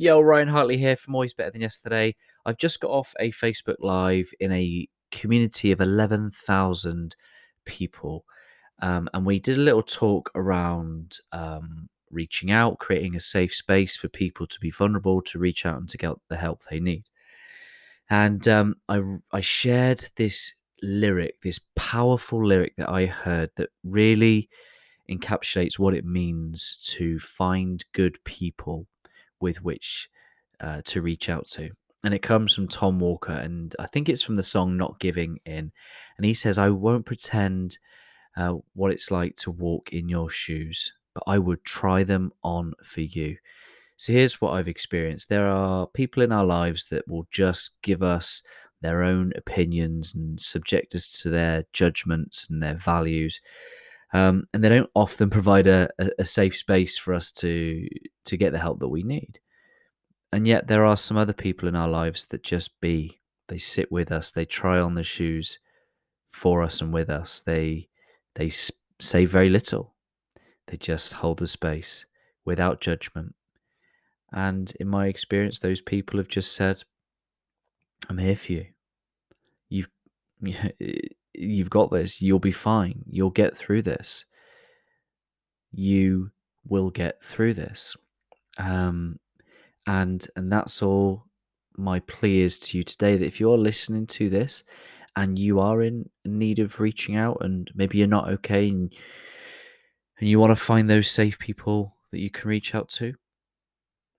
Yo, Ryan Hartley here from Always Better Than Yesterday. I've just got off a Facebook Live in a community of 11,000 people. Um, and we did a little talk around um, reaching out, creating a safe space for people to be vulnerable, to reach out and to get the help they need. And um, I, I shared this lyric, this powerful lyric that I heard that really encapsulates what it means to find good people with which uh, to reach out to. And it comes from Tom Walker, and I think it's from the song Not Giving In. And he says, I won't pretend uh, what it's like to walk in your shoes, but I would try them on for you. So here's what I've experienced there are people in our lives that will just give us their own opinions and subject us to their judgments and their values. Um, and they don't often provide a, a, safe space for us to to get the help that we need. And yet there are some other people in our lives that just be. They sit with us. They try on the shoes for us and with us. They they say very little. They just hold the space without judgment. And in my experience, those people have just said, "I'm here for you. You've you've got this. You'll be fine. You'll get through this. You will get through this. Um, and and that's all my plea is to you today. That if you're listening to this and you are in need of reaching out, and maybe you're not okay, and and you want to find those safe people that you can reach out to,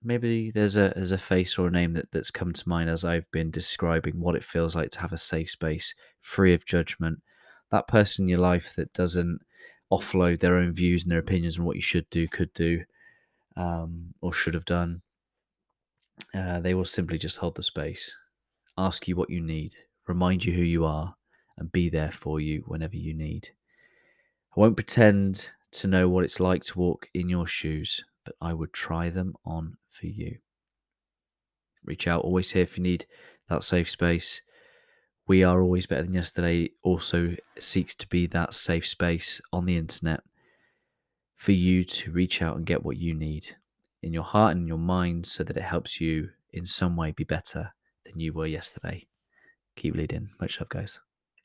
maybe there's a there's a face or a name that, that's come to mind as I've been describing what it feels like to have a safe space, free of judgment. That person in your life that doesn't offload their own views and their opinions on what you should do, could do, um, or should have done. Uh, they will simply just hold the space, ask you what you need, remind you who you are, and be there for you whenever you need. I won't pretend to know what it's like to walk in your shoes but I would try them on for you. Reach out, always here if you need that safe space. We are always better than yesterday, also seeks to be that safe space on the internet for you to reach out and get what you need in your heart and your mind so that it helps you in some way be better than you were yesterday. Keep leading. Much love, guys.